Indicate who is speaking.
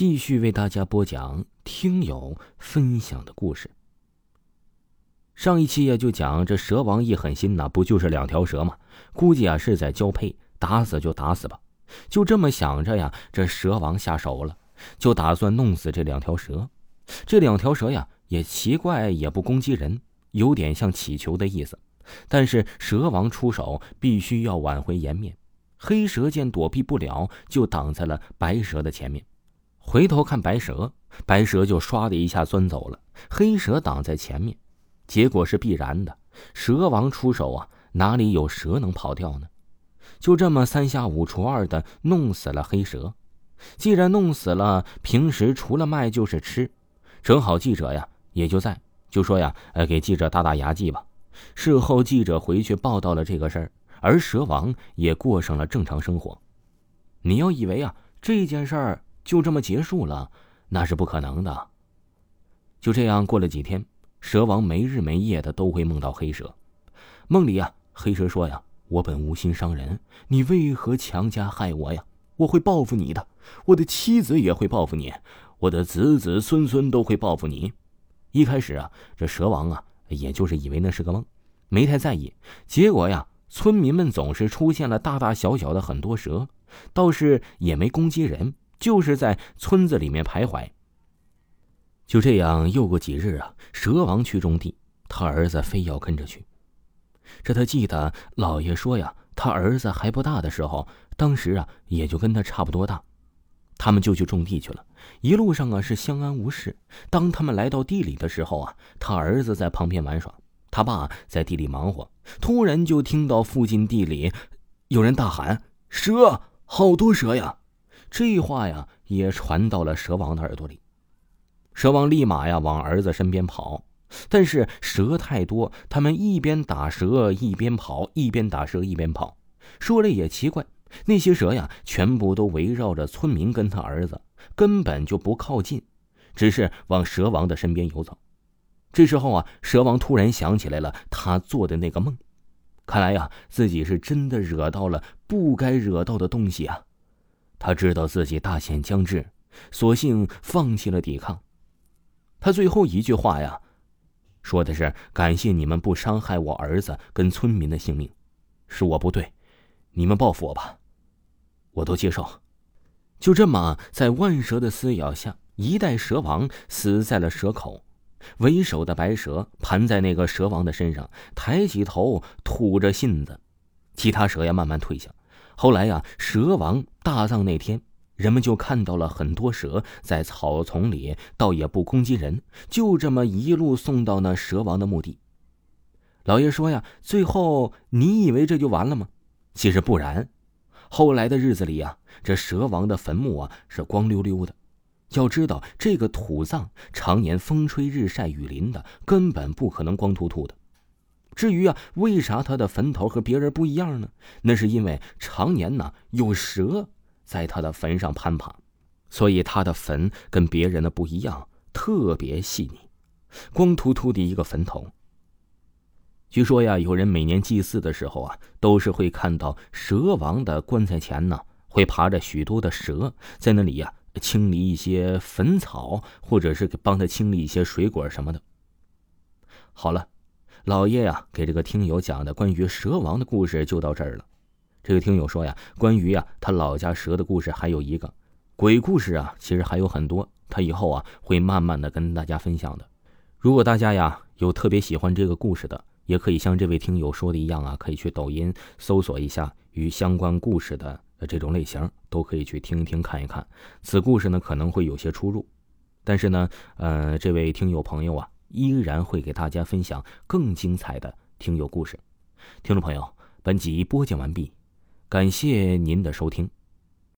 Speaker 1: 继续为大家播讲听友分享的故事。上一期呀，就讲这蛇王一狠心呐，不就是两条蛇吗？估计啊是在交配，打死就打死吧。就这么想着呀，这蛇王下手了，就打算弄死这两条蛇。这两条蛇呀，也奇怪，也不攻击人，有点像乞求的意思。但是蛇王出手，必须要挽回颜面。黑蛇见躲避不了，就挡在了白蛇的前面。回头看白蛇，白蛇就唰的一下钻走了。黑蛇挡在前面，结果是必然的。蛇王出手啊，哪里有蛇能跑掉呢？就这么三下五除二的弄死了黑蛇。既然弄死了，平时除了卖就是吃。正好记者呀也就在，就说呀，呃，给记者打打牙祭吧。事后记者回去报道了这个事儿。而蛇王也过上了正常生活。你要以为啊这件事儿就这么结束了，那是不可能的。就这样过了几天，蛇王没日没夜的都会梦到黑蛇。梦里啊，黑蛇说呀：“我本无心伤人，你为何强加害我呀？我会报复你的，我的妻子也会报复你，我的子子孙孙都会报复你。”一开始啊，这蛇王啊，也就是以为那是个梦，没太在意。结果呀。村民们总是出现了大大小小的很多蛇，倒是也没攻击人，就是在村子里面徘徊。就这样又过几日啊，蛇王去种地，他儿子非要跟着去。这他记得老爷说呀，他儿子还不大的时候，当时啊也就跟他差不多大，他们就去种地去了。一路上啊是相安无事。当他们来到地里的时候啊，他儿子在旁边玩耍。他爸在地里忙活，突然就听到附近地里有人大喊：“蛇，好多蛇呀！”这话呀也传到了蛇王的耳朵里。蛇王立马呀往儿子身边跑，但是蛇太多，他们一边打蛇一边跑，一边打蛇一边跑。说了也奇怪，那些蛇呀全部都围绕着村民跟他儿子，根本就不靠近，只是往蛇王的身边游走。这时候啊，蛇王突然想起来了他做的那个梦，看来呀，自己是真的惹到了不该惹到的东西啊。他知道自己大限将至，索性放弃了抵抗。他最后一句话呀，说的是：“感谢你们不伤害我儿子跟村民的性命，是我不对，你们报复我吧，我都接受。”就这么，在万蛇的撕咬下，一代蛇王死在了蛇口。为首的白蛇盘在那个蛇王的身上，抬起头吐着信子，其他蛇呀慢慢退下。后来呀，蛇王大葬那天，人们就看到了很多蛇在草丛里，倒也不攻击人，就这么一路送到那蛇王的墓地。老爷说呀，最后你以为这就完了吗？其实不然，后来的日子里呀，这蛇王的坟墓啊是光溜溜的。要知道，这个土葬常年风吹日晒雨淋的，根本不可能光秃秃的。至于啊，为啥他的坟头和别人不一样呢？那是因为常年呢有蛇在他的坟上攀爬，所以他的坟跟别人的不一样，特别细腻。光秃秃的一个坟头。据说呀，有人每年祭祀的时候啊，都是会看到蛇王的棺材前呢，会爬着许多的蛇在那里呀。清理一些坟草，或者是帮他清理一些水果什么的。好了，老爷呀，给这个听友讲的关于蛇王的故事就到这儿了。这个听友说呀，关于呀他老家蛇的故事还有一个鬼故事啊，其实还有很多，他以后啊会慢慢的跟大家分享的。如果大家呀有特别喜欢这个故事的，也可以像这位听友说的一样啊，可以去抖音搜索一下与相关故事的。这种类型都可以去听一听看一看，此故事呢可能会有些出入，但是呢，呃，这位听友朋友啊，依然会给大家分享更精彩的听友故事。听众朋友，本集播讲完毕，感谢您的收听。